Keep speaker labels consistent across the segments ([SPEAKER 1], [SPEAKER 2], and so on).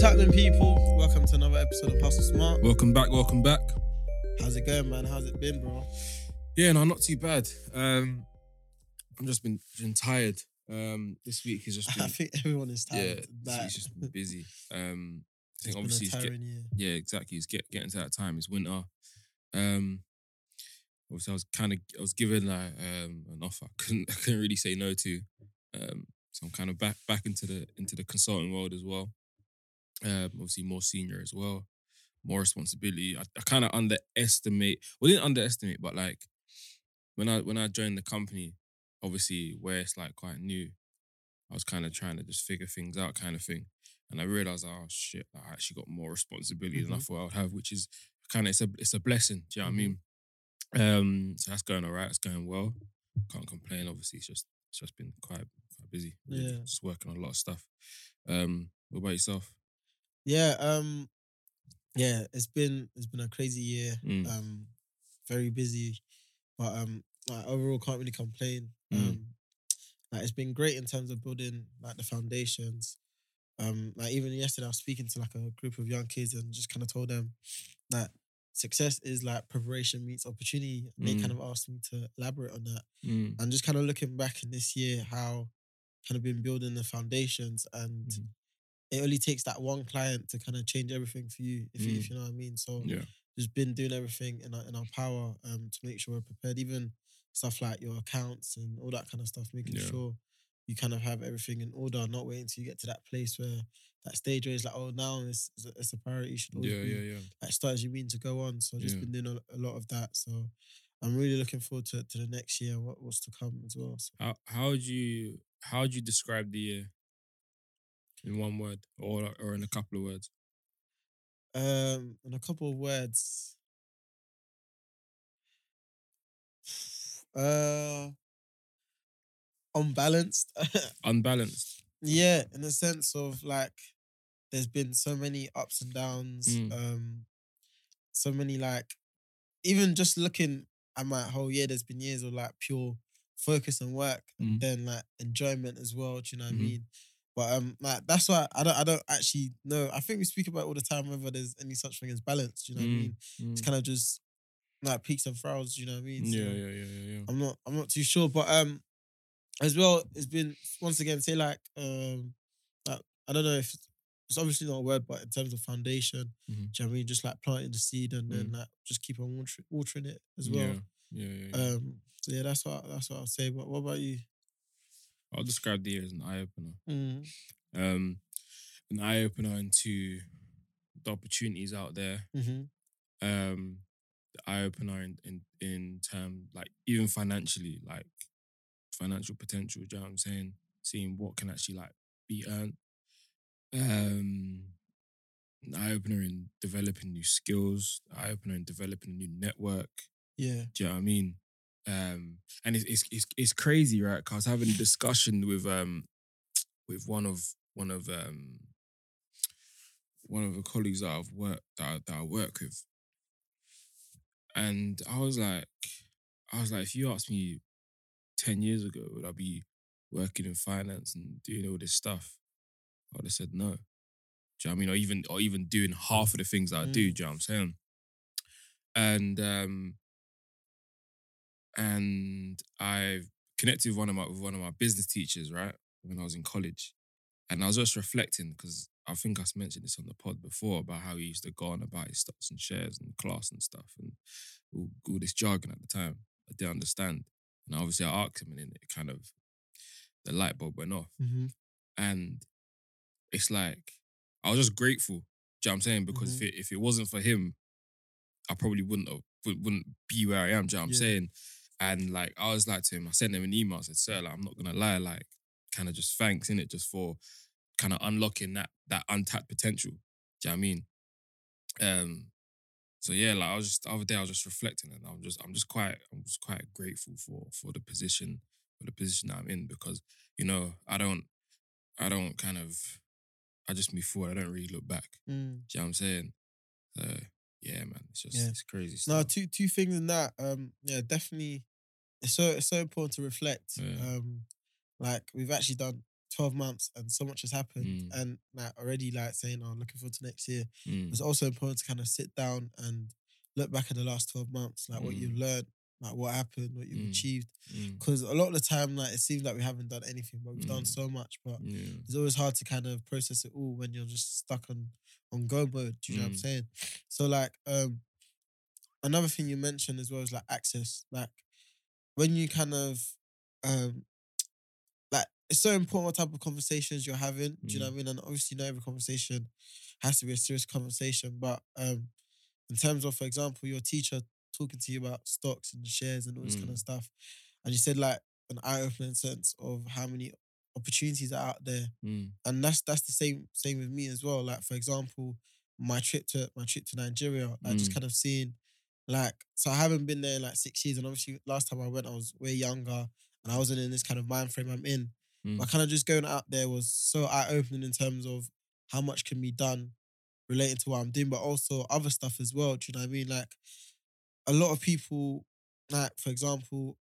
[SPEAKER 1] What's happening, people? Welcome to another episode of Hustle Smart.
[SPEAKER 2] Welcome back, welcome back.
[SPEAKER 1] How's it going, man? How's it been, bro?
[SPEAKER 2] Yeah, no, not too bad. Um, I've just been been tired. Um, this week has just
[SPEAKER 1] I think everyone is
[SPEAKER 2] yeah,
[SPEAKER 1] tired. Like,
[SPEAKER 2] week's just been busy. Um, I think
[SPEAKER 1] it's been
[SPEAKER 2] obviously it's get, yeah, exactly. It's get, getting to that time. It's winter. Um, obviously I was kind of I was given like um an offer. I couldn't I couldn't really say no to. Um, so I'm kind of back back into the into the consulting world as well. Um, obviously more senior as well, more responsibility. I, I kind of underestimate. Well, didn't underestimate, but like when I when I joined the company, obviously where it's like quite new, I was kind of trying to just figure things out, kind of thing. And I realized, oh shit, I actually got more responsibility than I
[SPEAKER 1] Mhm.
[SPEAKER 2] thought I would have, which is kind of it's a it's a blessing. Do you know what I mean? Um, so that's going all right. It's going well. Can't complain. Obviously, it's just it's just been quite quite busy. really,
[SPEAKER 1] Yeah.
[SPEAKER 2] just working on a lot of stuff. Um, what about yourself?
[SPEAKER 1] Yeah, um, yeah, it's been it's been a crazy year.
[SPEAKER 2] Mm.
[SPEAKER 1] Um, very busy, but um, like overall can't really complain.
[SPEAKER 2] Mm.
[SPEAKER 1] Um, like it's been great in terms of building like the foundations. Um, like even yesterday, I was speaking to like a group of young kids and just kind of told them that success is like preparation meets opportunity. And they
[SPEAKER 2] Mm.
[SPEAKER 1] kind of asked me to elaborate on that.
[SPEAKER 2] Mm.
[SPEAKER 1] and just kind of looking back in this year, how kind of been building the foundations, and
[SPEAKER 2] Mhm.
[SPEAKER 1] It only takes that one client to kind of change everything for you, if you, if you know what I mean. So
[SPEAKER 2] Yeah.
[SPEAKER 1] just been doing everything in our, in our power um to make sure we're prepared, even stuff like your accounts and all that kind of stuff, making
[SPEAKER 2] Yeah.
[SPEAKER 1] sure you kind of have everything in order, not waiting until you get to that place where that stage where it's like, oh, now it's it's a, it's a priority. You should always
[SPEAKER 2] Yeah,
[SPEAKER 1] be
[SPEAKER 2] yeah, yeah.
[SPEAKER 1] like start as you mean to go on. So I've just
[SPEAKER 2] Yeah.
[SPEAKER 1] been doing a, a lot of that. So I'm really looking forward to, to the next year, what what's to come as well. So.
[SPEAKER 2] How how would you how would you describe the year in one word or or in a couple of words?
[SPEAKER 1] Um, in a couple of words. Uh, unbalanced.
[SPEAKER 2] Unbalanced.
[SPEAKER 1] yeah, in the sense of like, there's been so many ups and downs.
[SPEAKER 2] Mm.
[SPEAKER 1] Um, so many like, even just looking at my whole year, there's been years of like pure focus and work, and
[SPEAKER 2] Mhm.
[SPEAKER 1] then like enjoyment as well. Do you know what
[SPEAKER 2] Mhm.
[SPEAKER 1] I mean? But um, like that's why I don't I don't actually know. I think we speak about it all the time whether there's any such thing as balance. Do you know what I
[SPEAKER 2] Mm,
[SPEAKER 1] mean? It's
[SPEAKER 2] mm.
[SPEAKER 1] kind of just like peaks and troughs. Do you know what I mean? So
[SPEAKER 2] Yeah, yeah, yeah, yeah, yeah.
[SPEAKER 1] I'm not I'm not too sure, but um, as well, it's been once again say like um, like, I don't know if it's obviously not a word, but in terms of foundation,
[SPEAKER 2] Mhm.
[SPEAKER 1] do you know what I mean? Just like planting the seed and then like just keep on water, watering it as well.
[SPEAKER 2] Yeah, yeah, yeah. yeah.
[SPEAKER 1] Um, so yeah, that's what that's what I'll say. But what about you?
[SPEAKER 2] I'll describe the year as an eye opener.
[SPEAKER 1] Mm,
[SPEAKER 2] Um, an eye opener into the opportunities out there.
[SPEAKER 1] hmm
[SPEAKER 2] Um, the eye opener in in in term like even financially, like financial potential. Do you know what I'm saying? Seeing what can actually like be earned. Um, an eye opener in developing new skills. Eye opener in developing a new network.
[SPEAKER 1] Yeah.
[SPEAKER 2] Do you know what I mean? Um, and it's it's it's, it's crazy, right? Cause I was having a discussion with um with one of one of um one of the colleagues that I've worked that I, that I work with, and I was like, I was like, if you asked me ten years ago, would I be working in finance and doing all this stuff? I would have said no. Do you know what I mean? Or even or even doing half of the things that I do.
[SPEAKER 1] Mm.
[SPEAKER 2] Do you know what I'm saying? And um and I connected with one of my with one of my business teachers, right, when I was in college, and I was just reflecting because I think I mentioned this on the pod before about how he used to go on about his stocks and shares and class and stuff and all, all this jargon at the time. I didn't understand, and obviously I asked him, and then it kind of the light bulb went off,
[SPEAKER 1] hmm
[SPEAKER 2] and it's like I was just grateful. Do you know what I'm saying? Because if it if it wasn't for him, I probably wouldn't have wouldn't wouldn't be where I am. Do you know what I'm
[SPEAKER 1] Yeah.
[SPEAKER 2] saying? And like I was like to him, I sent him an email. I said, "Sir, like I'm not gonna lie, like kind of just thanks in it, just for kind of unlocking that that untapped potential." Do you know what I mean? Um. So yeah, like I was just the other day, I was just reflecting, and I'm just I'm just quite I'm just quite grateful for for the position for the position that I'm in because you know I don't I don't kind of I just move forward. I don't really look back.
[SPEAKER 1] Mm.
[SPEAKER 2] Do you know what I'm saying? So yeah, man, it's just
[SPEAKER 1] Yeah.
[SPEAKER 2] it's crazy.
[SPEAKER 1] No, two two things in that. Um, yeah, definitely. It's so it's so important to reflect.
[SPEAKER 2] Yeah.
[SPEAKER 1] Um, like we've actually done 12 months and so much has happened
[SPEAKER 2] Mm.
[SPEAKER 1] and like already like saying, oh, i'm looking forward to next year.
[SPEAKER 2] Mm,
[SPEAKER 1] It's also important to kind of sit down and look back at the last 12 months, like what
[SPEAKER 2] Mm.
[SPEAKER 1] you've learned, like what happened, what you've
[SPEAKER 2] Mm.
[SPEAKER 1] achieved.
[SPEAKER 2] mm,
[SPEAKER 1] Because a lot of the time, like it seems like we haven't done anything, but we've done
[SPEAKER 2] Mm.
[SPEAKER 1] so much. But
[SPEAKER 2] yeah.
[SPEAKER 1] it's always hard to kind of process it all when you're just stuck on on go mode. Do you know what I'm
[SPEAKER 2] Mm.
[SPEAKER 1] saying? So like um another thing you mentioned as well is like access. Like when you kind of um like it's so important what type of conversations you're having. Do you know what I mean? And obviously not every conversation has to be a serious conversation. But um in terms of, for example, your teacher talking to you about stocks and shares and all this kind
[SPEAKER 2] Mm.
[SPEAKER 1] of stuff, and you said like an eye-opening sense of how many opportunities are out there
[SPEAKER 2] Mm,
[SPEAKER 1] and that's that's the same same with me as well. Like for example, my trip to my trip to Nigeria, like just
[SPEAKER 2] Mm.
[SPEAKER 1] kind of seeing, like so I haven't been there in like six years, and obviously last time I went I was way younger and I wasn't in this kind of mind frame I'm in.
[SPEAKER 2] Mm.
[SPEAKER 1] But kind of just going out there was so eye opening in terms of how much can be done relating to what I'm doing, but also other stuff as well. Do you know what I mean? Like a lot of people, like for example,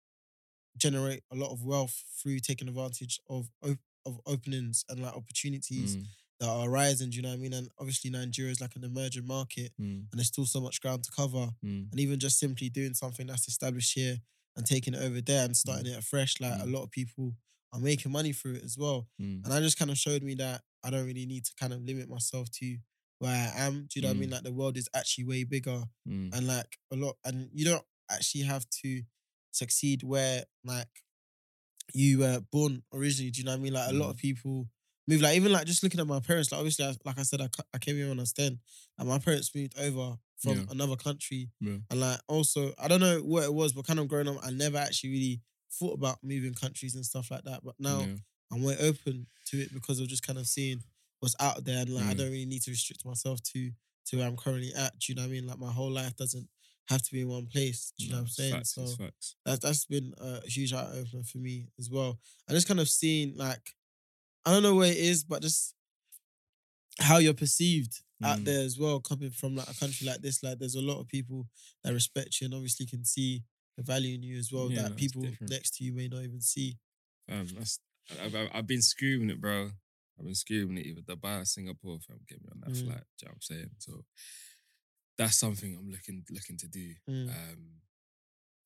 [SPEAKER 1] generate a lot of wealth through taking advantage of op- of openings and like opportunities
[SPEAKER 2] mm,
[SPEAKER 1] that are rising. Do you know what I mean? And obviously Nigeria is like an emerging market,
[SPEAKER 2] mm,
[SPEAKER 1] and there's still so much ground to cover.
[SPEAKER 2] mm,
[SPEAKER 1] And even just simply doing something that's established here and taking it over there and starting it afresh, like a
[SPEAKER 2] Mm.
[SPEAKER 1] lot of people are making money through it as well.
[SPEAKER 2] mm,
[SPEAKER 1] And I just kind of showed me that I don't really need to kind of limit myself to where I am. Do you know what I mean? Like the world is actually way bigger and like a lot and you don't actually have to succeed where like you were born originally. Do you know what I mean? Like a lot of people move. Like even like just looking at my parents. Like obviously, I, like I said, I, I came here when I was ten. Like my parents moved over from
[SPEAKER 2] Yeah.
[SPEAKER 1] another country,
[SPEAKER 2] Yeah.
[SPEAKER 1] and like also I don't know what it was, but kind of growing up, I never actually really thought about moving countries and stuff like that. But now
[SPEAKER 2] yeah.
[SPEAKER 1] I'm way open to it because of just kind of seeing what's out there, and like I don't really need to restrict myself to to where I'm currently at. Do you know what I mean? Like my whole life doesn't have to be in one place. Do you know what I'm saying?
[SPEAKER 2] Facts,
[SPEAKER 1] so that's that's been a huge eye opener for me as well. And just kind of seeing like I don't know where it is, but just how you're perceived out
[SPEAKER 2] Mm.
[SPEAKER 1] there as well, coming from like a country like this. Like there's a lot of people that respect you and obviously can see the value in you as well
[SPEAKER 2] Yeah,
[SPEAKER 1] that people
[SPEAKER 2] different.
[SPEAKER 1] next to you may not even see.
[SPEAKER 2] Fam, that's I've, I've, been screaming it, bro. I've been screaming it. Either Dubai or Singapore, fam, get me on that
[SPEAKER 1] Mm.
[SPEAKER 2] flight. Do you know what I'm saying? So that's something I'm looking looking to do.
[SPEAKER 1] Mm.
[SPEAKER 2] Um,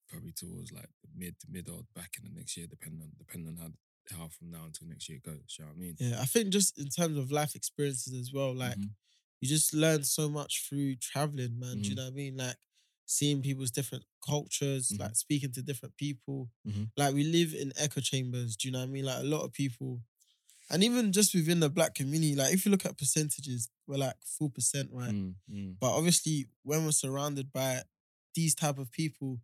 [SPEAKER 2] probably towards like mid mid or back in the next year, depending on depending on how how from now until next year goes. You know what I mean?
[SPEAKER 1] Yeah, I think just in terms of life experiences as well, like
[SPEAKER 2] Mhm.
[SPEAKER 1] you just learn so much through traveling, man. Do you
[SPEAKER 2] Mhm.
[SPEAKER 1] know what I mean? Like seeing people's different cultures,
[SPEAKER 2] Mhm.
[SPEAKER 1] like speaking to different people.
[SPEAKER 2] Mhm.
[SPEAKER 1] Like we live in echo chambers. Do you know what I mean? Like a lot of people, and even just within the black community, like if you look at percentages, we're like four percent, right?
[SPEAKER 2] Mm, mm,
[SPEAKER 1] But obviously, when we're surrounded by these type of people,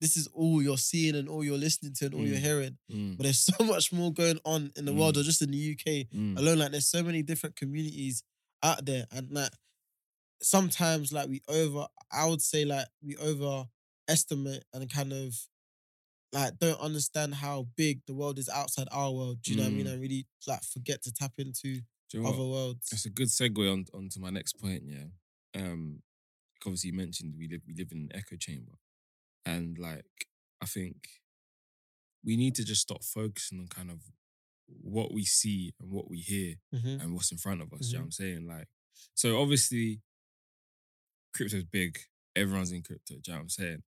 [SPEAKER 1] this is all you're seeing and all you're listening to and all you're
[SPEAKER 2] Mm.
[SPEAKER 1] hearing.
[SPEAKER 2] mm,
[SPEAKER 1] But there's so much more going on in the world, or just in the UK
[SPEAKER 2] mm,
[SPEAKER 1] alone. Like there's so many different communities out there, and like sometimes like we over, I would say like we overestimate and kind of like don't understand how big the world is outside our world. Do you know what I mean?
[SPEAKER 2] Mm.
[SPEAKER 1] And really like forget to tap into
[SPEAKER 2] you know what?
[SPEAKER 1] other worlds.
[SPEAKER 2] It's a good segue on onto my next point. Yeah, um, obviously you mentioned we live we live in an echo chamber, and like I think we need to just stop focusing on kind of what we see and what we hear
[SPEAKER 1] Mhm.
[SPEAKER 2] and what's in front of us. You know what I'm saying? Like, so obviously, crypto's big. Everyone's in crypto. Do you know what I'm saying?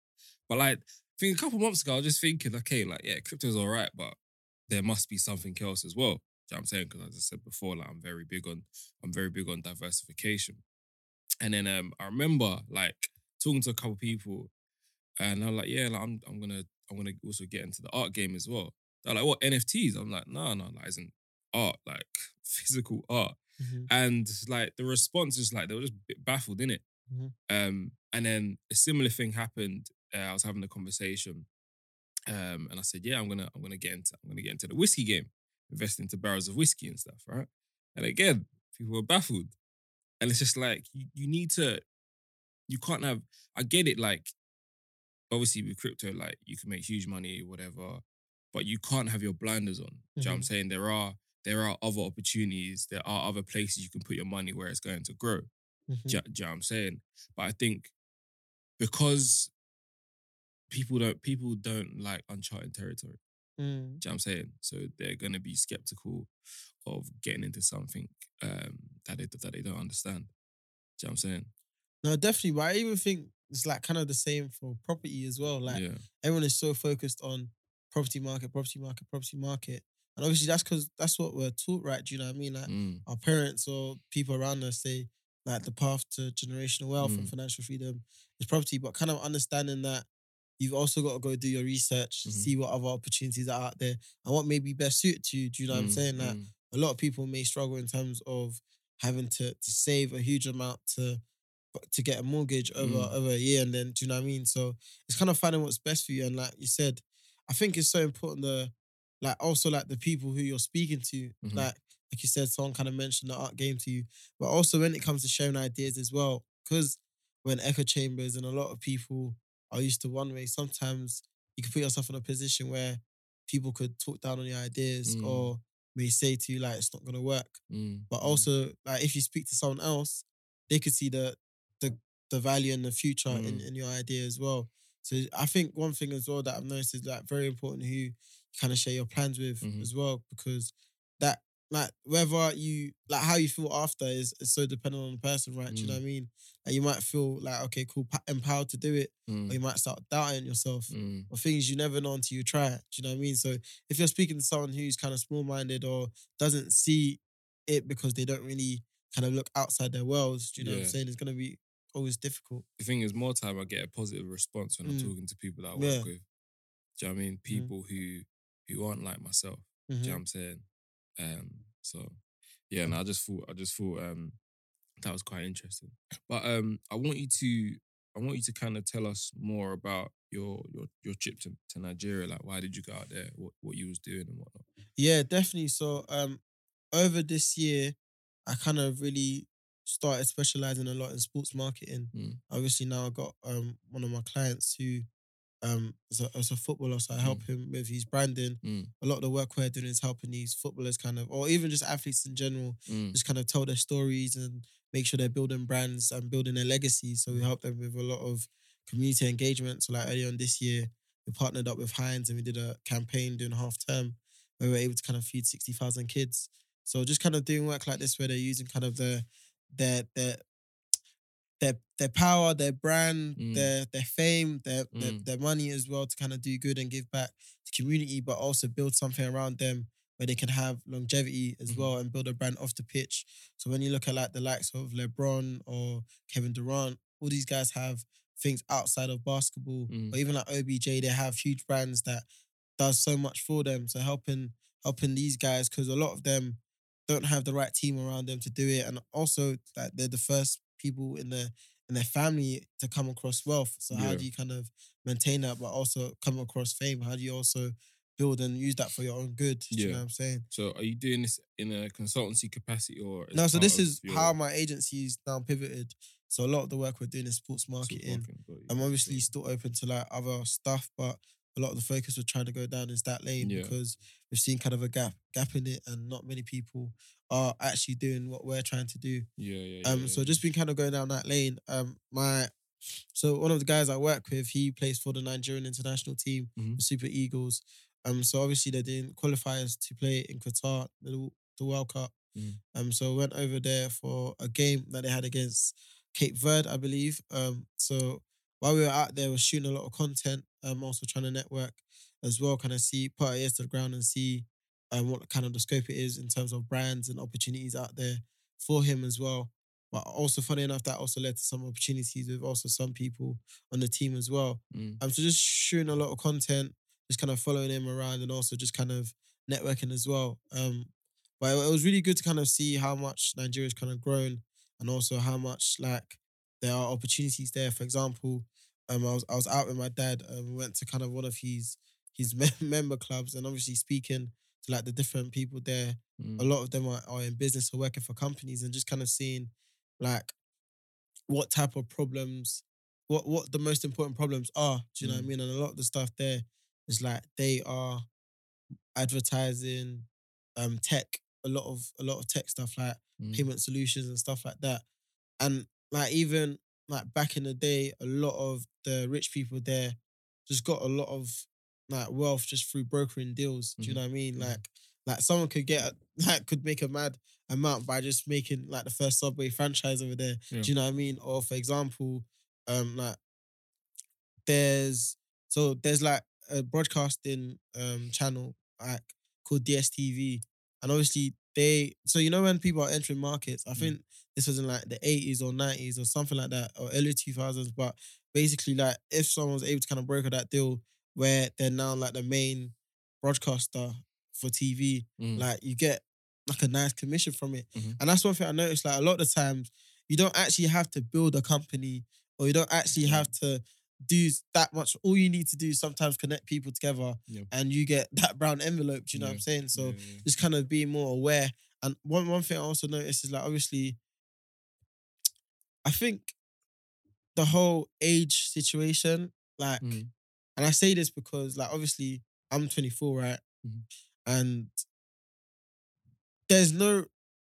[SPEAKER 2] But like, I think a couple months ago, I was just thinking, okay, like, yeah, crypto's all right, but there must be something else as well. Do you know what I'm saying? Because as I said before, like, I'm very big on, I'm very big on diversification. And then um, I remember like talking to a couple people, and I'm like, yeah, like, I'm, I'm gonna, I'm gonna also get into the art game as well. They're like, what NFTs? I'm like, no, no, like, isn't art like physical art?
[SPEAKER 1] Mhm.
[SPEAKER 2] And like the response is like they were just a bit baffled in it.
[SPEAKER 1] Mhm.
[SPEAKER 2] Um, and then a similar thing happened. Uh, I was having a conversation, um, and I said, "Yeah, I'm gonna, I'm gonna get into, I'm gonna get into the whiskey game, invest into barrels of whiskey and stuff, right?" And again, people were baffled, and it's just like you, you need to, you can't have. I get it, like obviously with crypto, like you can make huge money, whatever, but you can't have your blinders on. Do you know what I'm
[SPEAKER 1] Mhm.
[SPEAKER 2] saying? There are there are other opportunities, there are other places you can put your money where it's going to grow.
[SPEAKER 1] Mhm.
[SPEAKER 2] Do, you- do you know what I'm saying? But I think because people don't people don't like uncharted territory.
[SPEAKER 1] Mm.
[SPEAKER 2] Do you know what I'm saying? So they're gonna be skeptical of getting into something um, that they that they don't understand. Do you know what I'm saying?
[SPEAKER 1] No, definitely. But I even think it's like kind of the same for property as well. Like
[SPEAKER 2] yeah.
[SPEAKER 1] everyone is so focused on property market, property market, property market. And obviously that's because that's what we're taught, right? Do you know what I mean? Like
[SPEAKER 2] Mm,
[SPEAKER 1] our parents or people around us say like the path to generational wealth and
[SPEAKER 2] Mm.
[SPEAKER 1] financial freedom is property, but kind of understanding that you've also got to go do your research,
[SPEAKER 2] Mhm.
[SPEAKER 1] see what other opportunities are out there and what may be best suited to you. Do you know what I'm
[SPEAKER 2] mm,
[SPEAKER 1] saying? Like
[SPEAKER 2] mm,
[SPEAKER 1] a lot of people may struggle in terms of having to to save a huge amount to to get a mortgage over
[SPEAKER 2] Mm.
[SPEAKER 1] over a year and then do you know what I mean? So it's kind of finding what's best for you. And like you said, I think it's so important the like also like the people who you're speaking to,
[SPEAKER 2] Mhm.
[SPEAKER 1] like like you said, someone kind of mentioned the art game to you, but also when it comes to sharing ideas as well, because when echo chambers and a lot of people are used to one way, sometimes you can put yourself in a position where people could talk down on your ideas
[SPEAKER 2] Mm.
[SPEAKER 1] or may say to you like it's not gonna work.
[SPEAKER 2] mm,
[SPEAKER 1] But
[SPEAKER 2] mm.
[SPEAKER 1] also, like if you speak to someone else, they could see the the the value and the future in,
[SPEAKER 2] Mm.
[SPEAKER 1] in your idea as well. So I think one thing as well that I've noticed is like very important who you kind of share your plans with
[SPEAKER 2] Mhm.
[SPEAKER 1] as well, because that like whether you like how you feel after is, is so dependent on the person, right? Do you know what I mean? Like you might feel like okay, cool, empowered to do it, or you
[SPEAKER 2] Mm,
[SPEAKER 1] might start doubting yourself
[SPEAKER 2] mm,
[SPEAKER 1] or things you never know until you try it. Do you know what I mean? So if you're speaking to someone who's kind of small minded or doesn't see it because they don't really kind of look outside their worlds, do you know what I'm saying? It's gonna be always difficult.
[SPEAKER 2] the thing is, more time I get a positive response when I'm
[SPEAKER 1] Mm.
[SPEAKER 2] talking to people that I work
[SPEAKER 1] Yeah.
[SPEAKER 2] with. Do you know what I mean? People who who aren't like myself. Do you know
[SPEAKER 1] Mhm.
[SPEAKER 2] what I'm saying? Um, so yeah, and I just thought I just thought um that was quite interesting. But um I want you to I want you to kind of tell us more about your your your trip to, to Nigeria. Like why did you go out there? What what you was doing and whatnot.
[SPEAKER 1] Yeah, definitely. So um over this year, I kind of really started specializing a lot in sports marketing.
[SPEAKER 2] Mm.
[SPEAKER 1] Obviously now I got um one of my clients who um is a, is a footballer, so I help him with his branding.
[SPEAKER 2] Mm.
[SPEAKER 1] A lot of the work we're doing is helping these footballers kind of, or even just athletes in general,
[SPEAKER 2] Mm.
[SPEAKER 1] just kind of tell their stories and make sure they're building brands and building their legacy. So we help them with a lot of community engagement. So like early on this year, we partnered up with Heinz and we did a campaign during half term where we were able to kind of feed 60,000 kids. So just kind of doing work like this where they're using kind of their their their their their power, their brand,
[SPEAKER 2] Mm.
[SPEAKER 1] their their fame, their, their
[SPEAKER 2] Mm.
[SPEAKER 1] their money as well to kind of do good and give back to community, but also build something around them where they can have longevity as
[SPEAKER 2] Mhm.
[SPEAKER 1] well and build a brand off the pitch. So when you look at like the likes of LeBron or Kevin Durant, all these guys have things outside of basketball,
[SPEAKER 2] Mm.
[SPEAKER 1] or even like OBJ, they have huge brands that does so much for them. So helping helping these guys because a lot of them don't have the right team around them to do it, and also like they're the first people in their in their family to come across wealth. So how do you kind of maintain that, but also come across fame? How do you also build and use that for your own good? Do you
[SPEAKER 2] Yeah.
[SPEAKER 1] know what I'm saying?
[SPEAKER 2] So are you doing this in a consultancy capacity or
[SPEAKER 1] No, so this is
[SPEAKER 2] your
[SPEAKER 1] how my agency's now pivoted. So a lot of the work we're doing is sports marketing.
[SPEAKER 2] marketing? You,
[SPEAKER 1] I'm obviously
[SPEAKER 2] you.
[SPEAKER 1] still open to like other stuff, but a lot of the focus we're trying to go down is that lane
[SPEAKER 2] Yeah.
[SPEAKER 1] because we've seen kind of a gap gap in it, and not many people are actually doing what we're trying to do.
[SPEAKER 2] Yeah, yeah, yeah.
[SPEAKER 1] Um,
[SPEAKER 2] yeah,
[SPEAKER 1] so
[SPEAKER 2] yeah.
[SPEAKER 1] just been kind of going down that lane. Um, my so one of the guys I work with, he plays for the Nigerian international team,
[SPEAKER 2] Mhm.
[SPEAKER 1] the Super Eagles. Um, so obviously they're doing qualifiers to play in Qatar, the, the World Cup.
[SPEAKER 2] Mhm.
[SPEAKER 1] Um, so went over there for a game that they had against Cape Verde, I believe. Um, so while we were out there, we we're shooting a lot of content. Um, also trying to network as well, kind of see put our ears to the ground and see um what kind of the scope it is in terms of brands and opportunities out there for him as well. But also, funny enough, that also led to some opportunities with also some people on the team as well.
[SPEAKER 2] Mm.
[SPEAKER 1] Um, so just shooting a lot of content, just kind of following him around, and also just kind of networking as well. Um, but it was really good to kind of see how much Nigeria's kind of grown, and also how much like there are opportunities there. For example, um, I was I was out with my dad, and we went to kind of one of his his member clubs, and obviously speaking to like the different people there
[SPEAKER 2] Mm.
[SPEAKER 1] a lot of them are, are in business or working for companies and just kind of seeing like what type of problems what what the most important problems are do you know what i
[SPEAKER 2] Mm.
[SPEAKER 1] mean and a lot of the stuff there is like they are advertising um tech a lot of a lot of tech stuff like
[SPEAKER 2] Mm.
[SPEAKER 1] payment solutions and stuff like that and like even like back in the day a lot of the rich people there just got a lot of like wealth just through brokering deals. Do you
[SPEAKER 2] Mhm.
[SPEAKER 1] know what I mean?
[SPEAKER 2] Mhm.
[SPEAKER 1] Like like someone could get a- like could make a mad amount by just making like the first Subway franchise over there.
[SPEAKER 2] Yeah.
[SPEAKER 1] Do you know what I mean? Or for example, um like there's so there's like a broadcasting um channel like called DSTV. And obviously they so you know when people are entering markets, I
[SPEAKER 2] Mm.
[SPEAKER 1] think this was in like the 80s or 90s or something like that, or early 2000s. But basically, like if someone was able to kind of broker that deal where they're now like the main broadcaster for TV,
[SPEAKER 2] Mm.
[SPEAKER 1] like you get like a nice commission from it.
[SPEAKER 2] Mhm.
[SPEAKER 1] And that's one thing I noticed. Like a lot of the times, you don't actually have to build a company or you don't actually
[SPEAKER 2] Yeah.
[SPEAKER 1] have to do that much. All you need to do is sometimes connect people together
[SPEAKER 2] Yeah.
[SPEAKER 1] and you get that brown envelope. Do you know what I'm saying? So
[SPEAKER 2] Yeah, yeah.
[SPEAKER 1] just kind of being more aware. And one one thing I also noticed is like obviously, I think the whole age situation, like,
[SPEAKER 2] Mm.
[SPEAKER 1] and I say this because like obviously I'm 24, right?
[SPEAKER 2] Mhm.
[SPEAKER 1] And there's no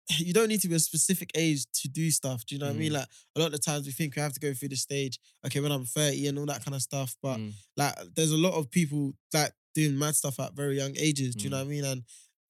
[SPEAKER 1] you don't need to be a specific age to do stuff. Do you know what I mean?
[SPEAKER 2] Mm.
[SPEAKER 1] Like a lot of the times we think we have to go through the stage, okay, when I'm 30 and all that kind of stuff. But
[SPEAKER 2] Mm.
[SPEAKER 1] like there's a lot of people that doing mad stuff at very young ages. Do you know
[SPEAKER 2] Mm.
[SPEAKER 1] what I mean? And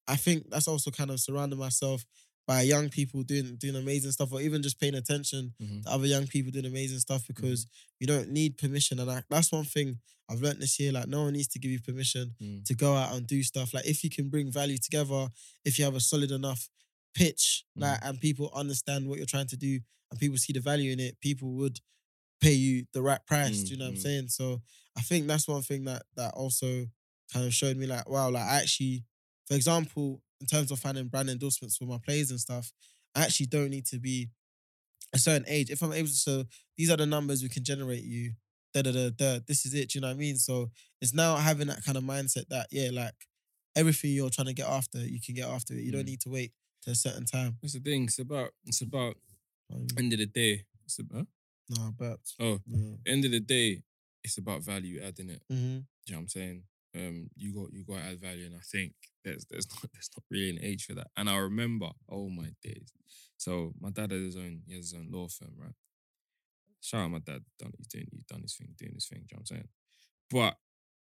[SPEAKER 1] I think that's also kind of surrounding myself by young people doing doing amazing stuff, or even just paying attention
[SPEAKER 2] Mhm.
[SPEAKER 1] to other young people doing amazing stuff because you don't need permission. And I, that's one thing I've learned this year. Like no one needs to give you permission
[SPEAKER 2] Mm.
[SPEAKER 1] to go out and do stuff. Like if you can bring value together, if you have a solid enough pitch,
[SPEAKER 2] Mm.
[SPEAKER 1] like and people understand what you're trying to do and people see the value in it, people would pay you the right price. do you know what I'm
[SPEAKER 2] Mm, mm.
[SPEAKER 1] saying? So I think that's one thing that that also kind of showed me like, wow, like I actually, for example, in terms of finding brand endorsements for my plays and stuff, I actually don't need to be a certain age. If I'm able to, so these are the numbers we can generate you. Da da da da. This is it. Do you know what I mean? So it's now having that kind of mindset that yeah, like everything you're trying to get after, you can get after it. You don't
[SPEAKER 2] Mm.
[SPEAKER 1] need to wait to a certain time.
[SPEAKER 2] That's the thing. It's about. It's about.
[SPEAKER 1] Um,
[SPEAKER 2] End of the day. It's about.
[SPEAKER 1] no, but
[SPEAKER 2] Oh,
[SPEAKER 1] yeah.
[SPEAKER 2] end of the day. It's about value adding it.
[SPEAKER 1] hmm
[SPEAKER 2] Do you know what I'm saying? Um, you got you got to add value, and I think there's there's not there's not really an age for that. And I remember, oh my days. So my dad had his own he has his own law firm, right? Shout out my dad, done he's doing he's done his thing, doing his thing. Do you know what I'm saying? But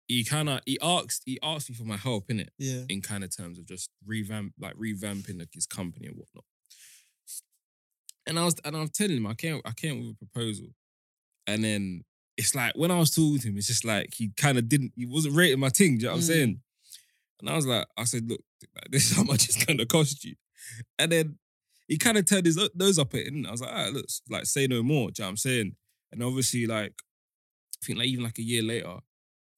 [SPEAKER 2] he kind of he asked he asked me for my help in it
[SPEAKER 1] Yeah.
[SPEAKER 2] in kind of terms of just revamp like revamping like his company and whatnot. And I was and I was telling him I came I came with a proposal, and then it's like when I was talking to him, it's just like he kind of didn't he wasn't rating my thing. Do you know what I'm
[SPEAKER 1] Mm.
[SPEAKER 2] saying? And I was like, I said, look, this is how much it's gonna cost you. And then he kind of turned his nose up at it, and I was like, all right, look, like say no more. Do you know what I'm saying? And obviously, like, I think like even like a year later,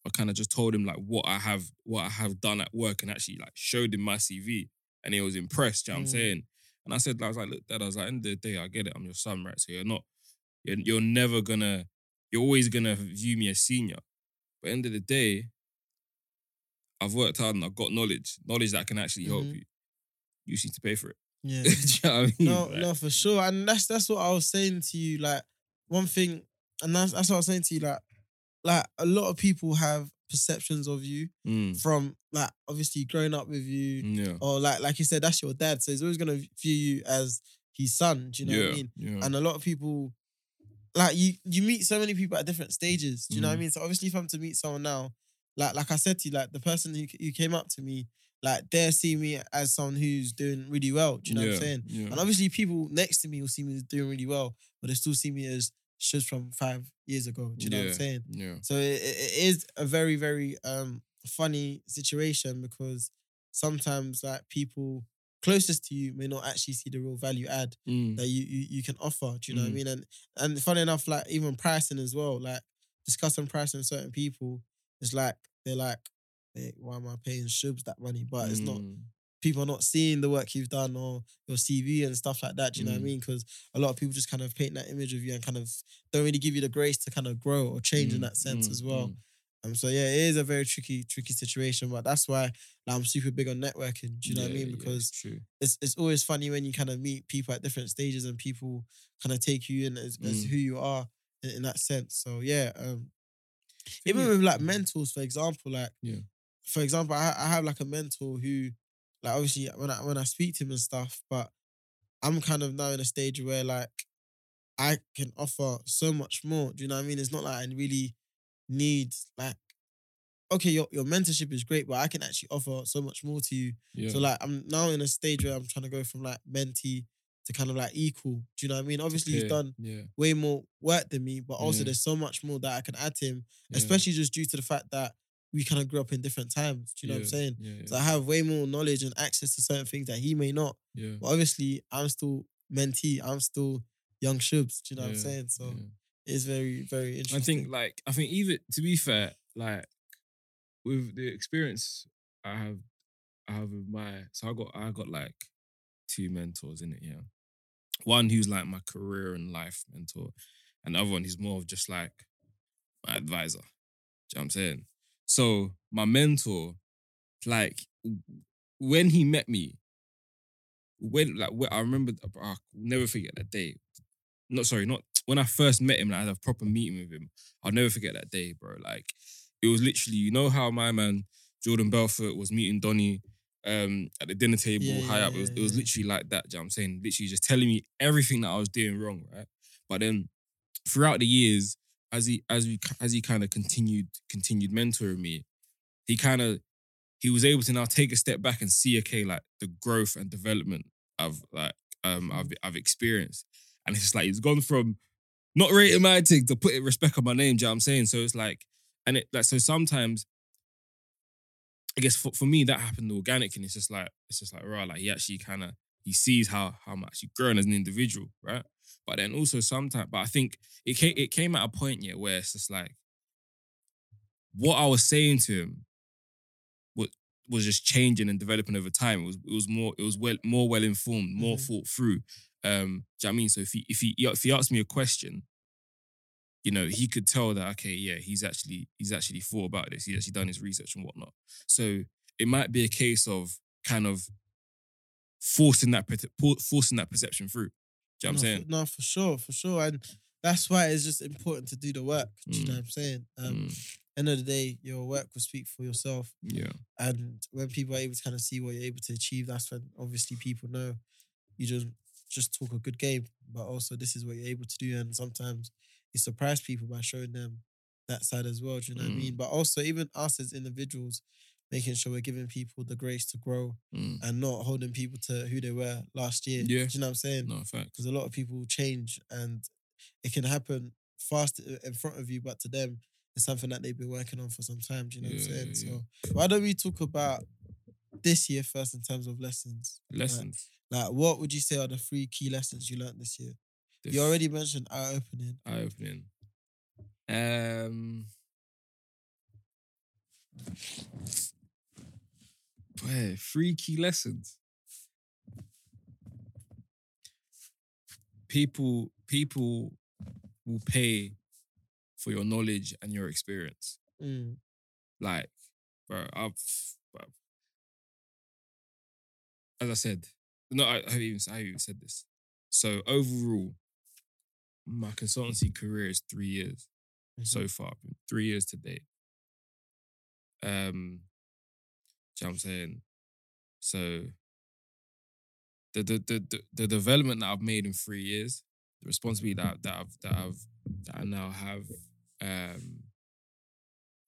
[SPEAKER 2] I kind of just told him like what I have, what I have done at work, and actually like showed him my CV, and he was impressed. Do you know what I'm
[SPEAKER 1] Mm.
[SPEAKER 2] saying? And I said, I was like, look, Dad, I was like, end of the day, I get it, I'm your son, right? So you're not, you're, you're never gonna, you're always gonna view me as senior. But end of the day, I've worked hard and I've got knowledge, knowledge that can actually help
[SPEAKER 1] Mhm.
[SPEAKER 2] you. You just need to pay for it.
[SPEAKER 1] Yeah.
[SPEAKER 2] Do you know what I mean?
[SPEAKER 1] No,
[SPEAKER 2] Like,
[SPEAKER 1] no, for sure. And that's that's what I was saying to you. Like one thing, and that's that's what I was saying to you. Like, like a lot of people have perceptions of you
[SPEAKER 2] mm,
[SPEAKER 1] from like obviously growing up with you,
[SPEAKER 2] yeah.
[SPEAKER 1] or like like you said, that's your dad. So he's always gonna view you as his son. Do you know
[SPEAKER 2] yeah,
[SPEAKER 1] what I mean?
[SPEAKER 2] yeah.
[SPEAKER 1] And a lot of people, like you, you meet so many people at different stages. Do you know what I
[SPEAKER 2] Mm.
[SPEAKER 1] mean? So obviously, if I'm to meet someone now, like like I said to you, like the person who, who came up to me, like they're seeing me as someone who's doing really well. Do you know
[SPEAKER 2] yeah,
[SPEAKER 1] what I'm saying?
[SPEAKER 2] Yeah.
[SPEAKER 1] And obviously, people next to me will see me as doing really well, but they still see me as shows from five years ago. Do you know what I'm saying?
[SPEAKER 2] yeah.
[SPEAKER 1] So it, it it is a very, very um funny situation because sometimes like people closest to you may not actually see the real value add
[SPEAKER 2] Mm,
[SPEAKER 1] that you you, you can offer. Do you know what I
[SPEAKER 2] Mm.
[SPEAKER 1] mean? And and funny enough, like even pricing as well, like discussing pricing with certain people, it's like they're like, hey, why am I paying Shubs that money? But it's not
[SPEAKER 2] mm,
[SPEAKER 1] people are not seeing the work you've done or your CV and stuff like that. Do you know what I
[SPEAKER 2] Mm.
[SPEAKER 1] mean? Because a lot of people just kind of paint that image of you and kind of don't really give you the grace to kind of grow or change in
[SPEAKER 2] mm,
[SPEAKER 1] that sense
[SPEAKER 2] mm,
[SPEAKER 1] as well. Um, so yeah, it is a very tricky, tricky situation, but that's why like, I'm super big on networking. Do you know what I
[SPEAKER 2] Yeah,
[SPEAKER 1] mean?
[SPEAKER 2] yeah,
[SPEAKER 1] Because
[SPEAKER 2] it's true.
[SPEAKER 1] it's it's always funny when you kind of meet people at different stages and people kind of take you in as, as
[SPEAKER 2] Mm.
[SPEAKER 1] who you are in, in that sense. So yeah, um, even
[SPEAKER 2] is-
[SPEAKER 1] with like mentors, for example, like
[SPEAKER 2] Yeah.
[SPEAKER 1] for example, I, I have like a mentor who, like obviously when I when I speak to him and stuff, but I'm kind of now in a stage where like I can offer so much more. Do you know what I mean? It's not like I really need like okay, your your mentorship is great, but I can actually offer so much more to you.
[SPEAKER 2] Yeah.
[SPEAKER 1] So like I'm now in a stage where I'm trying to go from like mentee to kind of like equal. Do you know what I mean? Obviously, he's
[SPEAKER 2] Peer.
[SPEAKER 1] done
[SPEAKER 2] Yeah.
[SPEAKER 1] way more work than me, but also
[SPEAKER 2] Yeah.
[SPEAKER 1] there's so much more that I can add to him,
[SPEAKER 2] yeah.
[SPEAKER 1] especially just due to the fact that we kind of grew up in different times. Do you know what I'm saying?
[SPEAKER 2] Yeah. Yeah.
[SPEAKER 1] So I have way more knowledge and access to certain things that he may not.
[SPEAKER 2] yeah.
[SPEAKER 1] But obviously, I'm still mentee. I'm still young shubs. Do you know what I'm saying? So
[SPEAKER 2] yeah.
[SPEAKER 1] It's very, very interesting.
[SPEAKER 2] I think like I think even to be fair, like with the experience I have I have with my so I got I got like two mentors in it, yeah. One who's like my career and life mentor, and the other one who's more of just like my advisor. Do you know what I'm saying? So my mentor, like when he met me, when like when, I remember I'll never forget that day. Not sorry, not when I first met him, like, I had a proper meeting with him. I'll never forget that day, bro. Like it was literally, you know how my man Jordan Belfort was meeting Donny um, at the dinner table
[SPEAKER 1] Yeah,
[SPEAKER 2] high
[SPEAKER 1] yeah,
[SPEAKER 2] up. It was, it was literally like that. You know what I'm saying? Literally just telling me everything that I was doing wrong, right? But then throughout the years, as he as we as he kind of continued continued mentoring me, he kind of he was able to now take a step back and see, okay, like the growth and development I've like um I've I've experienced. And it's just like he's gone from not rating my thing to putting respect on my name, do you know what I'm saying? So it's like, and it like so sometimes I guess for, for me that happened organically. And it's just like it's just like right, like he actually kind of he sees how how I'm actually grown as an individual, right? But then also sometimes, but I think it came it came at a point yeah where it's just like what I was saying to him was was just changing and developing over time. It was it was more it was well more well informed, more
[SPEAKER 1] Mhm.
[SPEAKER 2] thought through. Um, do you know what I mean? So if he if he if he asked me a question, you know, he could tell that okay, yeah, he's actually he's actually thought about this. He's actually done his research and whatnot. So it might be a case of kind of forcing that forcing that perception through. Do you know what I'm saying?
[SPEAKER 1] For, no, for sure, for sure. And that's why it's just important to do the work. Do you know
[SPEAKER 2] Mm.
[SPEAKER 1] what I'm saying? Um,
[SPEAKER 2] Mm,
[SPEAKER 1] End of the day, your work will speak for yourself.
[SPEAKER 2] yeah,
[SPEAKER 1] And when people are able to kind of see what you're able to achieve, that's when obviously people know you just just talk a good game, but also this is what you're able to do. And sometimes you surprise people by showing them that side as well. Do you know what I
[SPEAKER 2] Mm.
[SPEAKER 1] mean? But also even us as individuals, making sure we're giving people the grace to grow
[SPEAKER 2] mm,
[SPEAKER 1] and not holding people to who they were last year.
[SPEAKER 2] Yeah.
[SPEAKER 1] Do you know what I'm saying?
[SPEAKER 2] no fact.
[SPEAKER 1] because a lot of people change and it can happen fast in front of you, but to them, it's something that they've been working on for some time. Do you know what I'm
[SPEAKER 2] Yeah,
[SPEAKER 1] saying?
[SPEAKER 2] yeah,
[SPEAKER 1] So, why don't we talk about this year first in terms of lessons?
[SPEAKER 2] Lessons.
[SPEAKER 1] Like, what would you say are the three key lessons you learned this year?
[SPEAKER 2] The
[SPEAKER 1] You already mentioned eye opening.
[SPEAKER 2] eye opening. Um, boy, three key lessons. People, people will pay for your knowledge and your experience.
[SPEAKER 1] Mm,
[SPEAKER 2] Like, bro, I've. As I said, no, I, haven't even, I even said this. So overall, my consultancy career is three years
[SPEAKER 1] mhm.
[SPEAKER 2] so far. Three years to date. Um, you know what I'm saying? So the the, the the the development that I've made in three years, the responsibility that that I've that I've that I now have, um,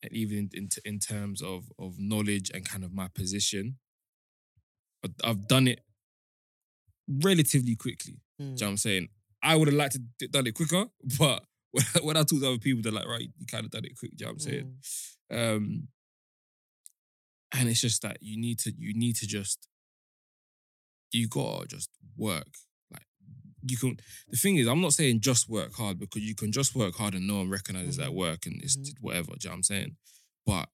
[SPEAKER 2] and even in in terms of of knowledge and kind of my position, I've done it relatively quickly.
[SPEAKER 1] Mm,
[SPEAKER 2] Do you know what I'm saying? I would have liked to d- done it quicker, but when, when I talk to other people, they're like, right, you kind of done it quick. Do you know what I'm saying?
[SPEAKER 1] mm,
[SPEAKER 2] Um, and it's just that you need to, you need to just, you gotta just work. Like you can. The thing is, I'm not saying just work hard because you can just work hard and no one recognizes that
[SPEAKER 1] Mhm.
[SPEAKER 2] work and it's just whatever. Do you know what I'm saying? But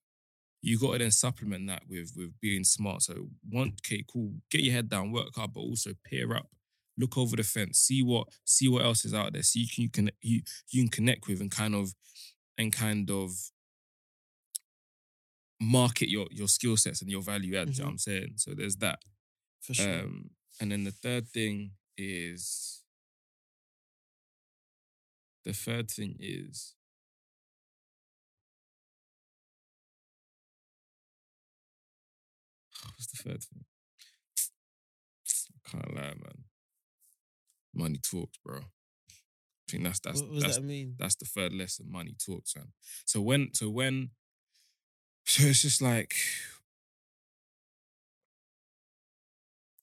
[SPEAKER 2] you got to then supplement that with with being smart. So one, okay, cool, get your head down, work hard, but also peer up, look over the fence, see what see what else is out there, see you can you can you, you can connect with and kind of and kind of market your your skill sets and your value add. do You know what I'm saying? So there's that.
[SPEAKER 1] for sure.
[SPEAKER 2] Um, and then the third thing is the third thing is what's the third thing? I can't lie, man. Money talks, bro. I think that's that's that's
[SPEAKER 1] that mean?
[SPEAKER 2] that's the third lesson. Money talks, man. So when so when So it's just like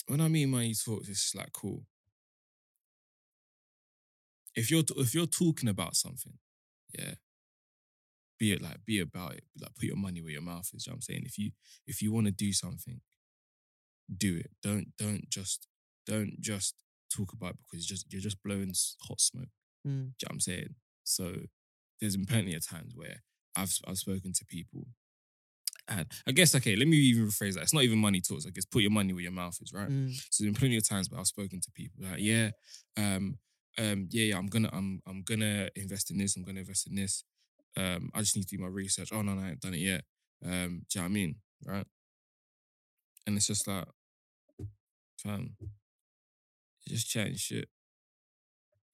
[SPEAKER 2] when I mean money talks, it's like cool. If you're if you're talking about something, yeah, be it like be about it. Like put your money where your mouth is. You know what I'm saying? If you if you want to do something, do it. Don't don't just don't just talk about it because just you're just blowing hot smoke.
[SPEAKER 1] Mm.
[SPEAKER 2] You know what I'm saying? So there's been plenty of times where I've I've spoken to people. And I guess okay, let me even rephrase that. It's not even money talks. I guess put your money where your mouth is, right?
[SPEAKER 1] Mm.
[SPEAKER 2] So there's been plenty of times where I've spoken to people like, yeah, um, um, yeah, yeah, I'm gonna, I'm, I'm gonna invest in this. I'm gonna invest in this. Um, I just need to do my research. Oh no, no, I ain't done it yet. Um, do you know what I mean? Right? And it's just like, fam, just chatting shit.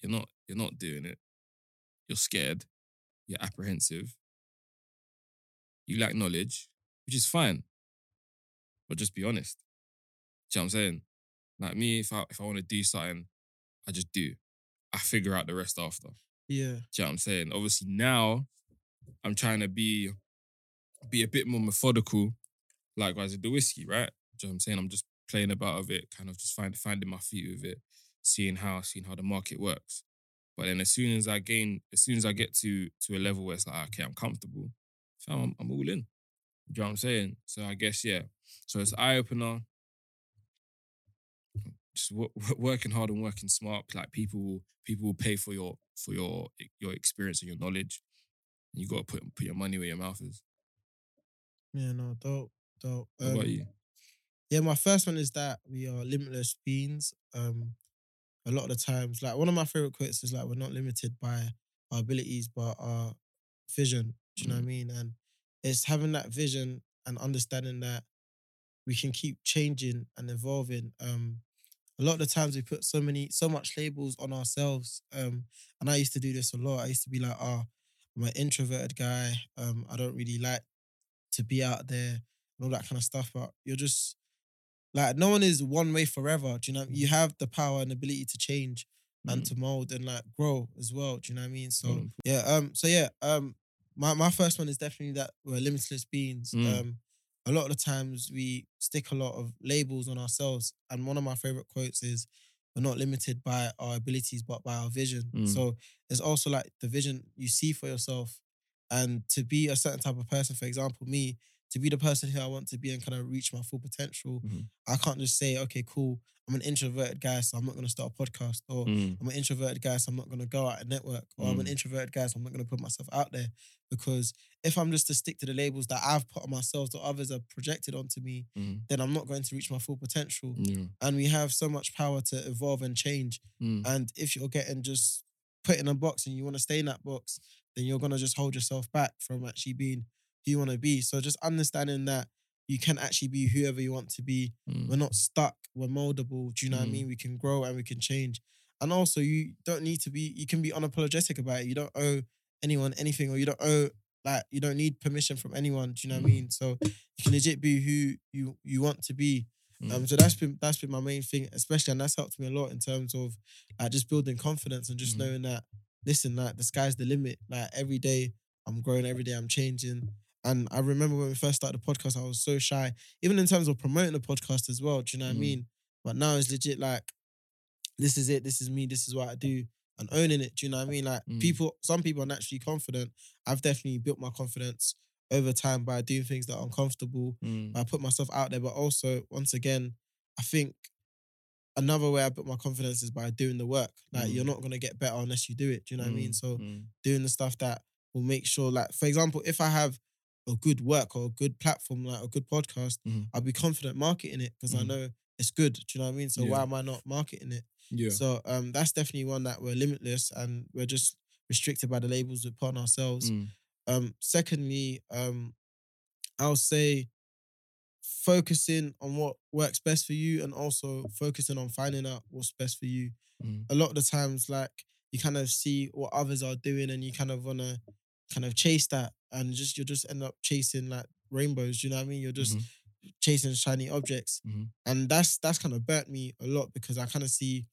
[SPEAKER 2] You're not, you're not doing it. You're scared. You're apprehensive. You lack knowledge, which is fine. But just be honest. Do you know what I'm saying? Like me, if I if I want to do something, I just do. I figure out the rest after.
[SPEAKER 1] Yeah.
[SPEAKER 2] Do you know what I'm saying? Obviously now I'm trying to be be a bit more methodical, likewise with the whiskey, right? You know what I'm saying? I'm just playing about of it, kind of just find, finding my feet with it, seeing how seeing how the market works. But then as soon as I gain, as soon as I get to to a level where it's like, okay, I'm comfortable, fam, I'm, I'm all in. Do you know what I'm saying? So I guess, yeah. So it's eye opener. Just wo- wo- working hard and working smart. Like people, people will pay for your for your your experience and your knowledge. You got to put put your money where your mouth is.
[SPEAKER 1] Yeah, no, dope, dope.
[SPEAKER 2] What about
[SPEAKER 1] Um,
[SPEAKER 2] you?
[SPEAKER 1] Yeah, my first one is that we are limitless beings. Um, a lot of the times, like one of my favorite quotes is like we're not limited by our abilities, but our vision. Do you know what I mean? And it's having that vision and understanding that we can keep changing and evolving. Um, a lot of the times we put so many, so much labels on ourselves. Um, and I used to do this a lot. I used to be like, oh, I'm an introverted guy. Um, I don't really like to be out there and all that kind of stuff. But you're just like no one is one way forever. Do you know? You have the power and ability to change and
[SPEAKER 2] Mm.
[SPEAKER 1] to mold and like grow as well. Do you know what I mean? So
[SPEAKER 2] Mm.
[SPEAKER 1] yeah, um, so yeah, um, my my first one is definitely that we're limitless beings.
[SPEAKER 2] Mm.
[SPEAKER 1] Um, a lot of the times we stick a lot of labels on ourselves, and one of my favorite quotes is, "We're not limited by our abilities, but by our vision."
[SPEAKER 2] Mm.
[SPEAKER 1] So it's also like the vision you see for yourself, and to be a certain type of person. For example, me to be the person who I want to be and kind of reach my full potential.
[SPEAKER 2] Mhm.
[SPEAKER 1] I can't just say, okay, cool. I'm an introverted guy, so I'm not going to start a podcast, or
[SPEAKER 2] Mm.
[SPEAKER 1] I'm an introverted guy, so I'm not going to go out and network, or I'm an
[SPEAKER 2] Mm.
[SPEAKER 1] introverted guy, so I'm not going to put myself out there. Because if I'm just to stick to the labels that I've put on myself or others have projected onto me,
[SPEAKER 2] Mm.
[SPEAKER 1] then I'm not going to reach my full potential.
[SPEAKER 2] Yeah.
[SPEAKER 1] And we have so much power to evolve and change.
[SPEAKER 2] Mm.
[SPEAKER 1] And if you're getting just put in a box and you want to stay in that box, then you're gonna just hold yourself back from actually being who you want to be. So just understanding that you can actually be whoever you want to be.
[SPEAKER 2] Mm.
[SPEAKER 1] We're not stuck. We're moldable. Do you know what I
[SPEAKER 2] Mm.
[SPEAKER 1] mean? We can grow and we can change. And also, you don't need to be. You can be unapologetic about it. You don't owe anyone anything, or you don't owe like you don't need permission from anyone. Do you know what I
[SPEAKER 2] Mm.
[SPEAKER 1] mean? So you can legit be who you you want to be.
[SPEAKER 2] Mm.
[SPEAKER 1] Um, so that's been that's been my main thing, especially, and that's helped me a lot in terms of like just building confidence and just knowing that listen, like the sky's the limit. Like every day I'm growing, every day I'm changing. And I remember when we first started the podcast, I was so shy, even in terms of promoting the podcast as well. Do you know what I
[SPEAKER 2] Mhm.
[SPEAKER 1] mean? But now it's legit like, this is it, this is me, this is what I do, and owning it. Do you know what I mean? Like
[SPEAKER 2] Mm.
[SPEAKER 1] people, some people are naturally confident. I've definitely built my confidence over time by doing things that are uncomfortable.
[SPEAKER 2] Mm.
[SPEAKER 1] I put myself out there, but also once again, I think another way I built my confidence is by doing the work. Like
[SPEAKER 2] Mm.
[SPEAKER 1] you're not gonna get better unless you do it. Do you know what I mean?
[SPEAKER 2] Mm.
[SPEAKER 1] So
[SPEAKER 2] Mm.
[SPEAKER 1] doing the stuff that will make sure, like for example, if I have a good work or a good platform, like a good podcast,
[SPEAKER 2] Mhm.
[SPEAKER 1] I'll be confident marketing it because I
[SPEAKER 2] Mhm.
[SPEAKER 1] know it's good. Do you know what I mean? So why am I not marketing it?
[SPEAKER 2] Yeah.
[SPEAKER 1] So um, that's definitely one that we're limitless and we're just restricted by the labels we put on ourselves.
[SPEAKER 2] Mm.
[SPEAKER 1] Um, secondly, um, I'll say focusing on what works best for you and also focusing on finding out what's best for you.
[SPEAKER 2] Mm.
[SPEAKER 1] A lot of the times, like you kind of see what others are doing and you kind of wanna kind of chase that and just you'll just end up chasing like rainbows. You know what I mean? You're just
[SPEAKER 2] Mhm.
[SPEAKER 1] chasing shiny objects.
[SPEAKER 2] Mhm.
[SPEAKER 1] And that's that's kind of burnt me a lot because I kind of see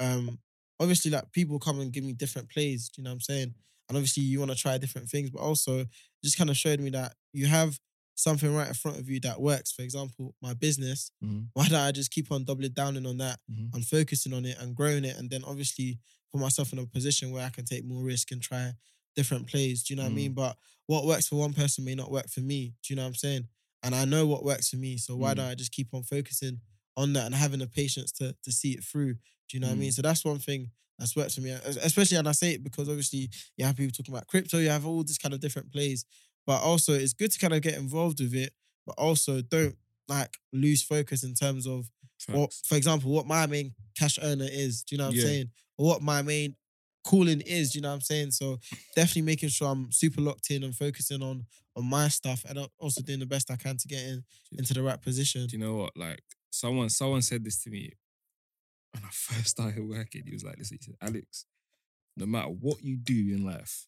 [SPEAKER 1] um obviously like people come and give me different plays, do you know what I'm saying? And obviously you want to try different things, but also just kind of showed me that you have something right in front of you that works. For example, my business.
[SPEAKER 2] Mhm.
[SPEAKER 1] Why don't I just keep on doubling down on that
[SPEAKER 2] Mhm.
[SPEAKER 1] and focusing on it and growing it, and then obviously put myself in a position where I can take more risk and try different plays. Do you know what I
[SPEAKER 2] Mm.
[SPEAKER 1] mean? But what works for one person may not work for me. Do you know what I'm saying? And I know what works for me, so why
[SPEAKER 2] Mm.
[SPEAKER 1] don't I just keep on focusing on that and having the patience to to see it through? Do you know what I mean?
[SPEAKER 2] Mm.
[SPEAKER 1] So that's one thing that's worked for me, especially and I say it because obviously you have people talking about crypto, you have all this kind of different plays, but also it's good to kind of get involved with it, but also don't like lose focus in terms of what, for example, what my main cash earner is. Do you know what I'm
[SPEAKER 2] Yeah.
[SPEAKER 1] saying? Or what my main calling is. You know what I'm saying? So definitely making sure I'm super locked in and focusing on on my stuff and also doing the best I can to get in into the right position.
[SPEAKER 2] Do you know what? Like someone, someone said this to me when I first started working. He was like, "Listen, he said, Alex, no matter what you do in life,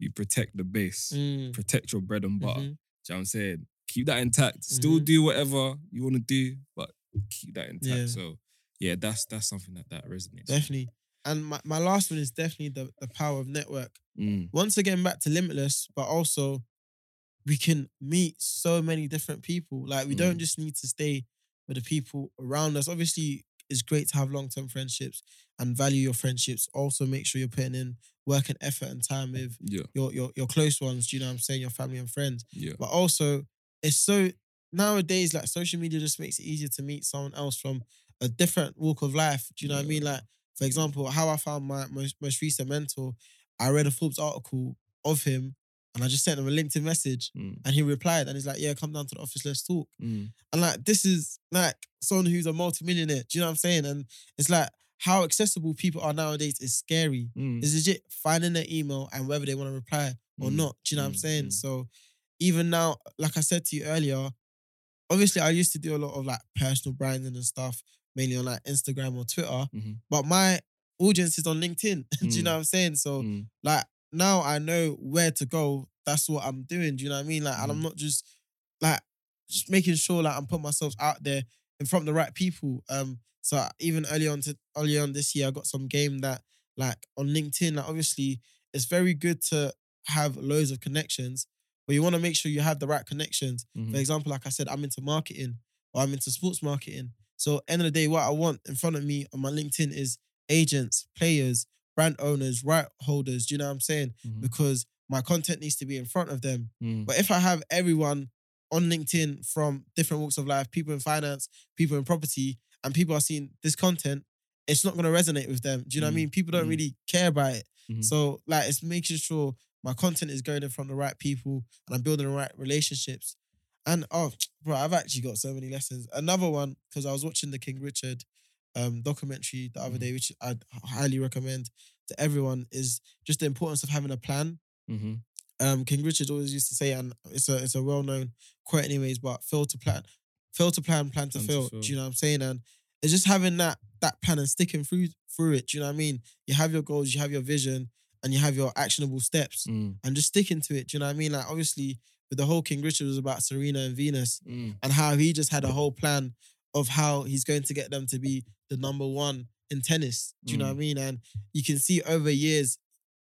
[SPEAKER 2] you protect the base,
[SPEAKER 1] Mm,
[SPEAKER 2] protect your bread and butter."
[SPEAKER 1] mhm.
[SPEAKER 2] Do you know what I'm saying? Keep that intact. Still
[SPEAKER 1] Mhm.
[SPEAKER 2] do whatever you want to do, but keep that intact.
[SPEAKER 1] Yeah.
[SPEAKER 2] So yeah, that's that's something that that resonates. with.
[SPEAKER 1] Definitely. And my, my last one is definitely the, the power of network.
[SPEAKER 2] Mm,
[SPEAKER 1] Once again, back to limitless, but also we can meet so many different people. Like we don't
[SPEAKER 2] Mm.
[SPEAKER 1] just need to stay with the people around us. Obviously, it's great to have long term friendships and value your friendships. Also, make sure you're putting in work and effort and time with
[SPEAKER 2] yeah,
[SPEAKER 1] your your your close ones. Do you know what I'm saying? Your family and friends.
[SPEAKER 2] yeah,
[SPEAKER 1] But also, it's so nowadays like social media just makes it easier to meet someone else from a different walk of life. Do you know what I mean? Like, for example, how I found my most most recent mentor. I read a Forbes article of him, and I just sent him a LinkedIn message,
[SPEAKER 2] Mm,
[SPEAKER 1] and he replied, and he's like, "Yeah, come down to the office, let's talk."
[SPEAKER 2] mm,
[SPEAKER 1] And like, this is like someone who's a multimillionaire. Do you know what I'm saying? And it's like how accessible people are nowadays is scary.
[SPEAKER 2] mm.
[SPEAKER 1] It's legit finding their email and whether they want to reply or
[SPEAKER 2] Mm,
[SPEAKER 1] not. Do you know what I'm saying?
[SPEAKER 2] mm.
[SPEAKER 1] So even now, like I said to you earlier, obviously I used to do a lot of like personal branding and stuff, mainly on like Instagram or Twitter.
[SPEAKER 2] Mhm.
[SPEAKER 1] But my audience is on LinkedIn. do you
[SPEAKER 2] Mm.
[SPEAKER 1] know what I'm saying? So
[SPEAKER 2] Mm,
[SPEAKER 1] like now I know where to go. That's what I'm doing. Do you know what I mean? Like, and I'm
[SPEAKER 2] Mhm.
[SPEAKER 1] not just like just making sure like I'm putting myself out there in front of the right people. Um, so even early on to early on this year, I got some game that like on LinkedIn. Like obviously, it's very good to have loads of connections, but you want to make sure you have the right connections. For
[SPEAKER 2] mhm.
[SPEAKER 1] example, like I said, I'm into marketing or I'm into sports marketing. So end of the day, what I want in front of me on my LinkedIn is agents, players, brand owners, right holders. Do you know what I'm saying?
[SPEAKER 2] Mhm.
[SPEAKER 1] Because my content needs to be in front of them.
[SPEAKER 2] Mm,
[SPEAKER 1] But if I have everyone on LinkedIn from different walks of life, people in finance, people in property, and people are seeing this content, it's not going to resonate with them. Do you know what I
[SPEAKER 2] Mm,
[SPEAKER 1] mean? People don't
[SPEAKER 2] mm.
[SPEAKER 1] really care about it.
[SPEAKER 2] Mhm.
[SPEAKER 1] So, like, it's making sure my content is going in front of the right people and I'm building the right relationships. And oh, bro, I've actually got so many lessons. Another one, because I was watching the King Richard um, documentary the other
[SPEAKER 2] Mhm.
[SPEAKER 1] day, which I'd highly recommend to everyone, is just the importance of having a plan
[SPEAKER 2] mhm.
[SPEAKER 1] um, King Richard always used to say, and it's a it's a well known quote, anyways. But fail to plan, fail to plan, plan to
[SPEAKER 2] Plan to
[SPEAKER 1] fail.
[SPEAKER 2] fail.
[SPEAKER 1] Do you know what I'm saying? And it's just having that that plan and sticking through through it. Do you know what I mean? You have your goals, you have your vision, and you have your actionable steps,
[SPEAKER 2] Mm,
[SPEAKER 1] and just sticking to it. Do you know what I mean? Like obviously, the whole King Richard was about Serena and Venus,
[SPEAKER 2] mm,
[SPEAKER 1] and how he just had a whole plan of how he's going to get them to be the number one in tennis. Do you know what I
[SPEAKER 2] Mm.
[SPEAKER 1] mean? And you can see over years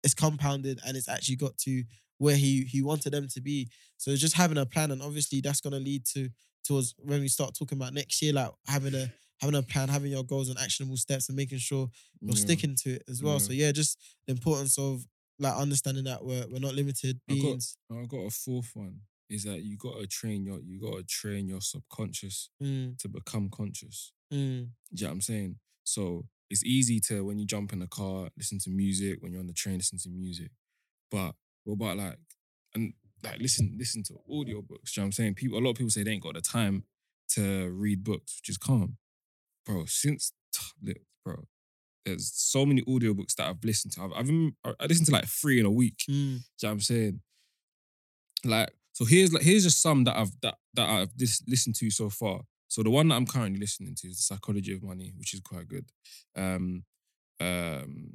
[SPEAKER 1] it's compounded and it's actually got to where he he wanted them to be. So just having a plan, and obviously that's gonna lead to towards when we start talking about next year, like having a having a plan, having your goals and actionable steps, and making sure you're
[SPEAKER 2] yeah.
[SPEAKER 1] sticking to it as well.
[SPEAKER 2] Yeah.
[SPEAKER 1] So yeah, just the importance of like understanding that we're we're not limited
[SPEAKER 2] I got-
[SPEAKER 1] beings.
[SPEAKER 2] I got a fourth one. Is that you gotta train your you gotta train your subconscious
[SPEAKER 1] Mm,
[SPEAKER 2] to become conscious.
[SPEAKER 1] mm,
[SPEAKER 2] Do you know what I'm saying? So it's easy to when you jump in the car, listen to music. When you're on the train, listen to music. But what about like and like listen, listen to audiobooks. Do you know what I'm saying? People a lot of people say they ain't got the time to read books, which is calm. Bro, since bro, there's so many audiobooks that I've listened to. I've, I've I listened to like three in a week.
[SPEAKER 1] mm,
[SPEAKER 2] Do you know what I'm saying? Like, so here's like here's just some that I've that that I've lis- listened to so far. So the one that I'm currently listening to is the Psychology of Money, which is quite good. Um, um,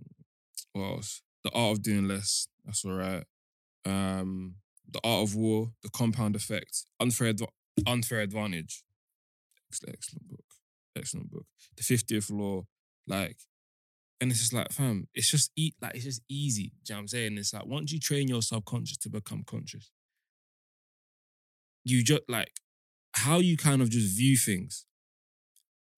[SPEAKER 2] what else? The Art of Doing Less. That's all right. Um, the Art of War, The Compound Effect, Unfair Unfair Advantage. Excellent, excellent book. Excellent book. The Fiftieth Law, like, and it's just like, fam, it's just eat like it's just easy. Do you know what I'm saying? It's like once you train your subconscious to become conscious, you just like how you kind of just view things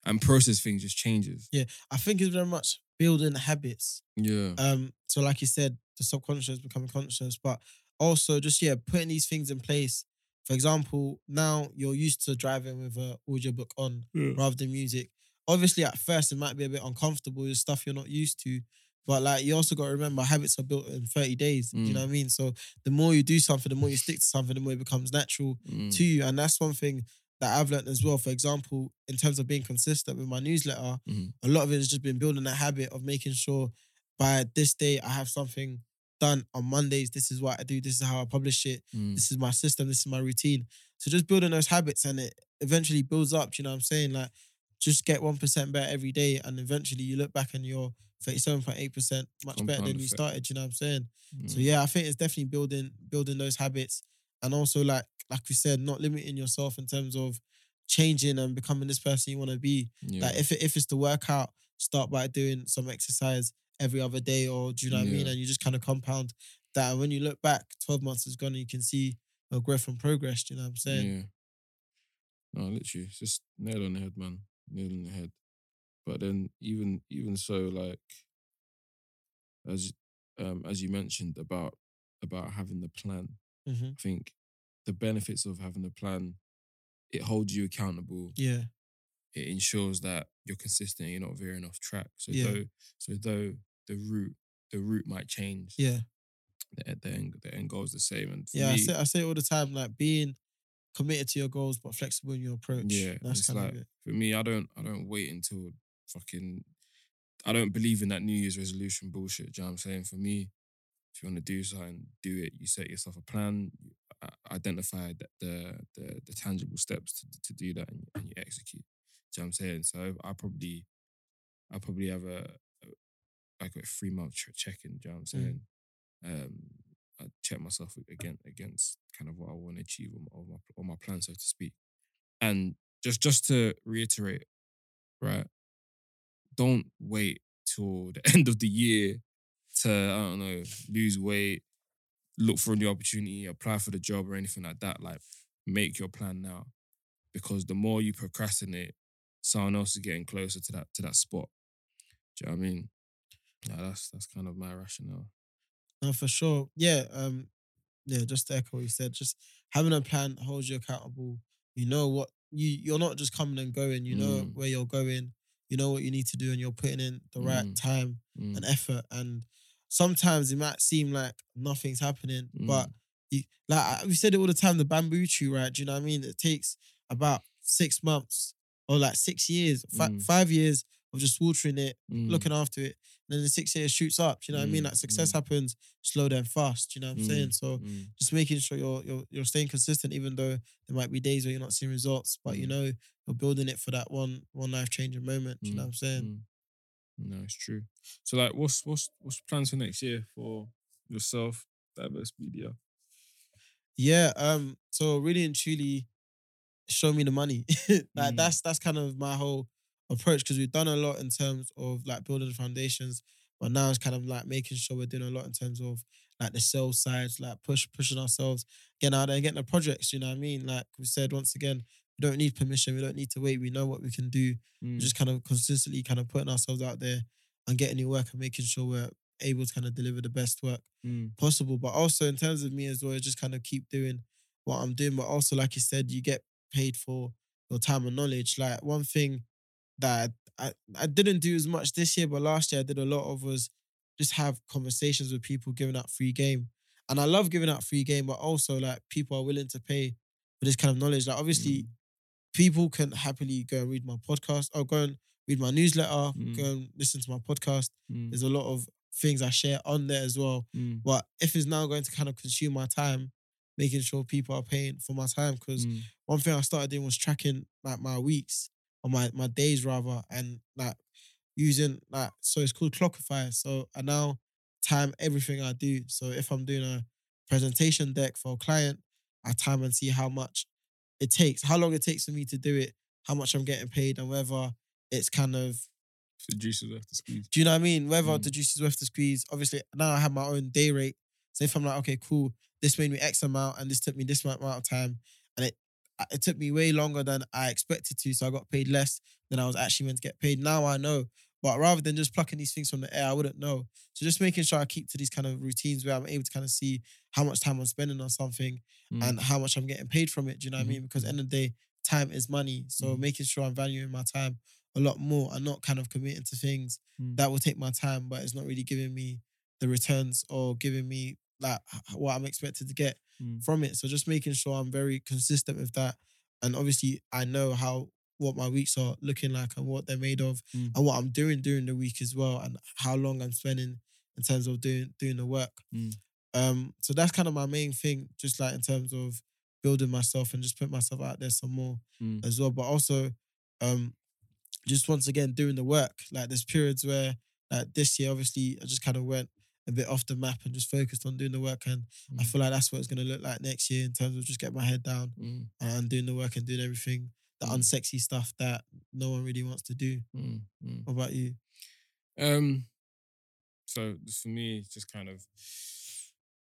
[SPEAKER 2] and process things just changes. Yeah.
[SPEAKER 1] I think it's very much building habits.
[SPEAKER 2] Yeah.
[SPEAKER 1] Um, so like you said, the subconscious becoming conscious, but also just yeah, putting these things in place. For example, now you're used to driving with a audiobook on rather than music. Obviously, at first it might be a bit uncomfortable, it's stuff you're not used to. But like you also got to remember habits are built in 30 days. Do you
[SPEAKER 2] Mm.
[SPEAKER 1] know what I mean? So the more you do something, the more you stick to something, the more it becomes natural
[SPEAKER 2] Mm.
[SPEAKER 1] to you. And that's one thing that I've learned as well. For example, in terms of being consistent with my newsletter,
[SPEAKER 2] Mhm.
[SPEAKER 1] a lot of it has just been building a habit of making sure by this day I have something done on Mondays. This is what I do. This is how I publish it.
[SPEAKER 2] Mm.
[SPEAKER 1] This is my system. This is my routine. So just building those habits and it eventually builds up. Do you know what I'm saying? Like just get 1% better every day. And eventually you look back and you're 37.8% much better than you
[SPEAKER 2] effect.
[SPEAKER 1] started. You know what I'm saying? So
[SPEAKER 2] Mm.
[SPEAKER 1] yeah, I think it's definitely building building those habits and also like like we said, not limiting yourself in terms of changing and becoming this person you want to be.
[SPEAKER 2] Yeah.
[SPEAKER 1] Like if it, if it's to work out, start by doing some exercise every other day, or do you know what I mean? And you just kind of compound that. And when you look back, twelve months is gone, and you can see a growth and progress. Do you know what I'm saying?
[SPEAKER 2] Yeah. No, literally, it's just nail on the head, man. Nail on the head. But then even even so, like as um as you mentioned about about having the plan,
[SPEAKER 1] hmm
[SPEAKER 2] I think the benefits of having a plan, it holds you accountable.
[SPEAKER 1] Yeah,
[SPEAKER 2] It ensures that you're consistent, you're not veering off track. So
[SPEAKER 1] Yeah.
[SPEAKER 2] though so though the route the route might change,
[SPEAKER 1] yeah,
[SPEAKER 2] the, the end the end goal is the same. And
[SPEAKER 1] yeah. I say I say it all the time, like being committed to your goals but flexible in your approach.
[SPEAKER 2] Yeah,
[SPEAKER 1] that's kind
[SPEAKER 2] like
[SPEAKER 1] of it.
[SPEAKER 2] for me, I don't I don't wait until fucking I don't believe in that New Year's resolution bullshit. Do you know what I'm saying? For me, if you want to do something, do it. You set yourself a plan, you identify the the the, the tangible steps to, to do that, and, you- and you execute. Do you know what I'm saying? So I probably I probably have a, a like a three month check in. Do you know what I'm saying? Um, I check myself again against kind of what I want to achieve on my on my plan, so to speak. And just just to reiterate, right? Don't wait till the end of the year to I don't know lose weight, look for a new opportunity, apply for the job or anything like that. Like make your plan now, because the more you procrastinate, someone else is getting closer to that to that spot. Do you know what I mean? Yeah, that's that's kind of my rationale.
[SPEAKER 1] No, for sure. Yeah, um, yeah, just to echo what you said, just having a plan holds you accountable. You know what you you're not just coming and going, you know
[SPEAKER 2] Mm.
[SPEAKER 1] where you're going, you know what you need to do, and you're putting in the right
[SPEAKER 2] Mm.
[SPEAKER 1] time
[SPEAKER 2] Mm.
[SPEAKER 1] and effort. And sometimes it might seem like nothing's happening, but
[SPEAKER 2] Mm.
[SPEAKER 1] you like we said it all the time, the bamboo tree, right? Do you know what I mean? It takes about six months or like six years, fi-
[SPEAKER 2] Mm.
[SPEAKER 1] five years of just watering it,
[SPEAKER 2] Mm.
[SPEAKER 1] looking after it. And then the six years shoots up. You know what I mean?
[SPEAKER 2] Mm,
[SPEAKER 1] Like success
[SPEAKER 2] mm.
[SPEAKER 1] happens slow then fast. You know what I'm saying?
[SPEAKER 2] Mm,
[SPEAKER 1] So
[SPEAKER 2] mm.
[SPEAKER 1] just making sure you're you're you're staying consistent, even though there might be days where you're not seeing results, but you
[SPEAKER 2] Mm.
[SPEAKER 1] know you're building it for that one one life changing moment. Do you know what I'm saying?
[SPEAKER 2] Mm. No, it's true. So like what's what's what's plans for next year for yourself, diverse media?
[SPEAKER 1] Yeah. Um. So really and truly, show me the money. like
[SPEAKER 2] Mm.
[SPEAKER 1] that's that's kind of my whole approach because we've done a lot in terms of like building the foundations, but now it's kind of like making sure we're doing a lot in terms of like the sales side, like push pushing ourselves, getting out there, getting the projects. You know what I mean? Like we said once again, we don't need permission. We don't need to wait. We know what we can do.
[SPEAKER 2] Mm.
[SPEAKER 1] Just kind of consistently kind of putting ourselves out there and getting new work and making sure we're able to kind of deliver the best work
[SPEAKER 2] Mm.
[SPEAKER 1] possible. But also in terms of me as well, just kind of keep doing what I'm doing. But also, like you said, you get paid for your time and knowledge. Like one thing that I, I didn't do as much this year, but last year I did a lot of was just have conversations with people giving out free game. And I love giving out free game, but also like people are willing to pay for this kind of knowledge. Like obviously,
[SPEAKER 2] Mm.
[SPEAKER 1] people can happily go and read my podcast or go and read my newsletter,
[SPEAKER 2] Mm.
[SPEAKER 1] go and listen to my podcast.
[SPEAKER 2] Mm.
[SPEAKER 1] There's a lot of things I share on there as well.
[SPEAKER 2] Mm.
[SPEAKER 1] But if it's now going to kind of consume my time, making sure people are paying for my time, because
[SPEAKER 2] Mm.
[SPEAKER 1] one thing I started doing was tracking like my weeks or my my days rather, and like using like so it's called Clockify. So I now time everything I do. So if I'm doing a presentation deck for a client, I time and see how much it takes, how long it takes for me to do it, how much I'm getting paid, and whether it's kind of
[SPEAKER 2] The juices have to squeeze.
[SPEAKER 1] do you know what I mean? Whether
[SPEAKER 2] Mm.
[SPEAKER 1] the juice is worth the squeeze. Obviously, now I have my own day rate. So if I'm like, okay, cool, this made me X amount and this took me this amount of time, and it it took me way longer than I expected to, so I got paid less than I was actually meant to get paid. Now I know, but rather than just plucking these things from the air, I wouldn't know. So just making sure I keep to these kind of routines where I'm able to kind of see how much time I'm spending on something
[SPEAKER 2] Mm.
[SPEAKER 1] and how much I'm getting paid from it. Do you know what I
[SPEAKER 2] Mhm.
[SPEAKER 1] mean? Because at the end of the day, time is money. So
[SPEAKER 2] Mhm.
[SPEAKER 1] making sure I'm valuing my time a lot more and not kind of committing to things
[SPEAKER 2] Mm.
[SPEAKER 1] that will take my time, but it's not really giving me the returns or giving me like what I'm expected to get
[SPEAKER 2] Mm.
[SPEAKER 1] from it. So just making sure I'm very consistent with that. And obviously I know how what my weeks are looking like and what they're made of
[SPEAKER 2] Mm.
[SPEAKER 1] and what I'm doing during the week as well and how long I'm spending in terms of doing doing the work.
[SPEAKER 2] Mm.
[SPEAKER 1] Um so that's kind of my main thing, just like in terms of building myself and just put myself out there some more
[SPEAKER 2] Mm.
[SPEAKER 1] as well. But also um just once again doing the work. Like there's periods where like this year obviously I just kind of went a bit off the map and just focused on doing the work and I
[SPEAKER 2] Mm.
[SPEAKER 1] feel like that's what it's gonna look like next year in terms of just getting my head down
[SPEAKER 2] Mm.
[SPEAKER 1] and doing the work and doing everything, the
[SPEAKER 2] Mm.
[SPEAKER 1] unsexy stuff that no one really wants to do.
[SPEAKER 2] Mm. Mm.
[SPEAKER 1] What about you?
[SPEAKER 2] Um, so just for me, just kind of,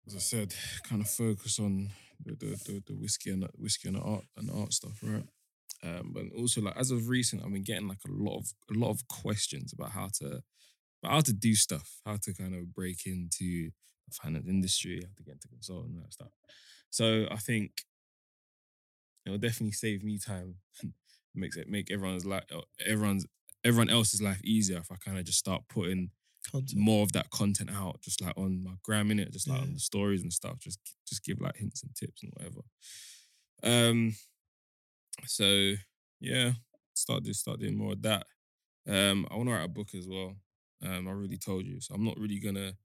[SPEAKER 2] as I said, kind of focus on the the, the, the whiskey and the, whiskey and the art and the art stuff, right? Um, but also like as of recent, I've been getting like a lot of a lot of questions about how to about how to do stuff, how to kind of break into the finance industry, how to get into consulting and that stuff. So I think it'll definitely save me time, makes it make everyone's life everyone's everyone else's life easier if I kind of just start putting
[SPEAKER 1] Content.
[SPEAKER 2] more of that content out, just like on my gram in it, just like on the stories and stuff. Just just give like hints and tips and whatever. Um, so yeah, start do start doing more of that. Um, I want to write a book as well. Um, I already told you, so I'm not really gonna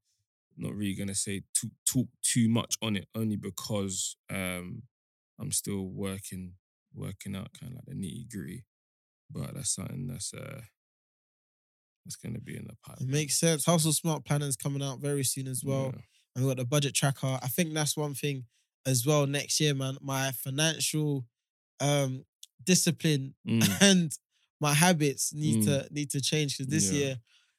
[SPEAKER 2] not really gonna say too talk too much on it, only because um I'm still working working out kind of like the nitty gritty. But that's something that's uh that's gonna be in the
[SPEAKER 1] It
[SPEAKER 2] pipeline.
[SPEAKER 1] makes sense. Hustle Smart Planners coming out very soon as well.
[SPEAKER 2] Yeah.
[SPEAKER 1] And we got the budget tracker. I think that's one thing as well next year, man. My financial um discipline
[SPEAKER 2] Mm.
[SPEAKER 1] and my habits need
[SPEAKER 2] Mm.
[SPEAKER 1] to need to change because this
[SPEAKER 2] Yeah.
[SPEAKER 1] year,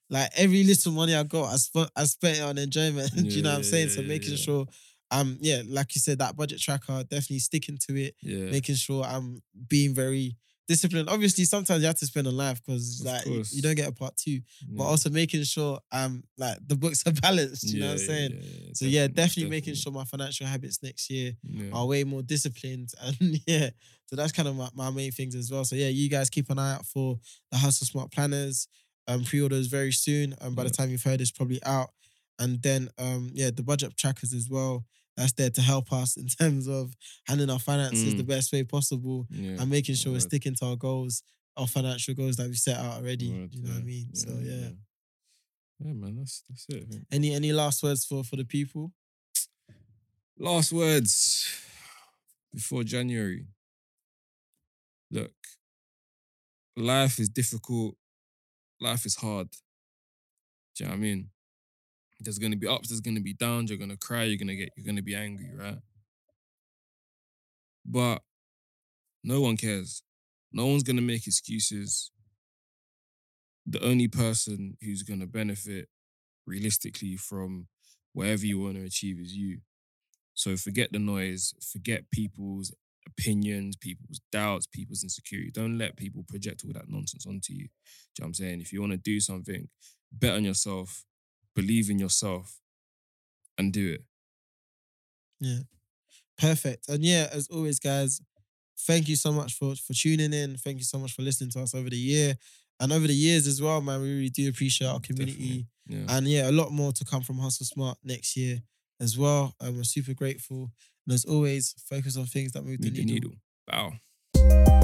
[SPEAKER 1] like every little money I got, I spent I spent it on enjoyment. Do you know what I'm saying?
[SPEAKER 2] yeah,
[SPEAKER 1] so making
[SPEAKER 2] yeah.
[SPEAKER 1] sure um yeah, like you said, that budget tracker, definitely sticking to it,
[SPEAKER 2] Yeah.
[SPEAKER 1] making sure I'm being very disciplined. Obviously, sometimes you have to spend on life because like you, you don't get a part two. But also making sure um like the books are balanced. You know what I'm saying?
[SPEAKER 2] yeah, yeah,
[SPEAKER 1] So yeah, definitely, making sure my financial habits next year
[SPEAKER 2] Yeah.
[SPEAKER 1] are way more disciplined. And yeah, so that's kind of my, my main things as well. So yeah, you guys keep an eye out for the Hustle Smart Planners. Um, pre-orders very soon. And by the time you've heard, it's probably out. And then um, yeah, the budget trackers as well. That's there to help us in terms of handling our finances the
[SPEAKER 2] Mm.
[SPEAKER 1] best way possible
[SPEAKER 2] yeah.
[SPEAKER 1] and making sure we're sticking to our goals, our financial goals that we set out already.
[SPEAKER 2] word,
[SPEAKER 1] you know what I
[SPEAKER 2] yeah,
[SPEAKER 1] mean? so yeah.
[SPEAKER 2] Yeah, man, that's that's it.
[SPEAKER 1] Any any last words for for the people?
[SPEAKER 2] Last words before January. Look, life is difficult. Life is hard. Do you know what I mean? There's gonna be ups, there's gonna be downs, you're gonna cry, you're gonna get, you're gonna be angry, right? But no one cares. No one's gonna make excuses. The only person who's gonna benefit realistically from whatever you want to achieve is you. So forget the noise, forget people's opinions, people's doubts, people's insecurity. Don't let people project all that nonsense onto you. Do you know what I'm saying? If you want to do something, bet on yourself, believe in yourself, and do it.
[SPEAKER 1] Yeah. Perfect. And yeah, as always, guys, thank you so much for for tuning in. Thank you so much for listening to us over the year and over the years as well, man. We really do appreciate our community.
[SPEAKER 2] Yeah.
[SPEAKER 1] And yeah, a lot more to come from Hustle Smart next year as well. And we're super grateful. And as always, focus on things that move the
[SPEAKER 2] Move the
[SPEAKER 1] needle.
[SPEAKER 2] needle. Bow.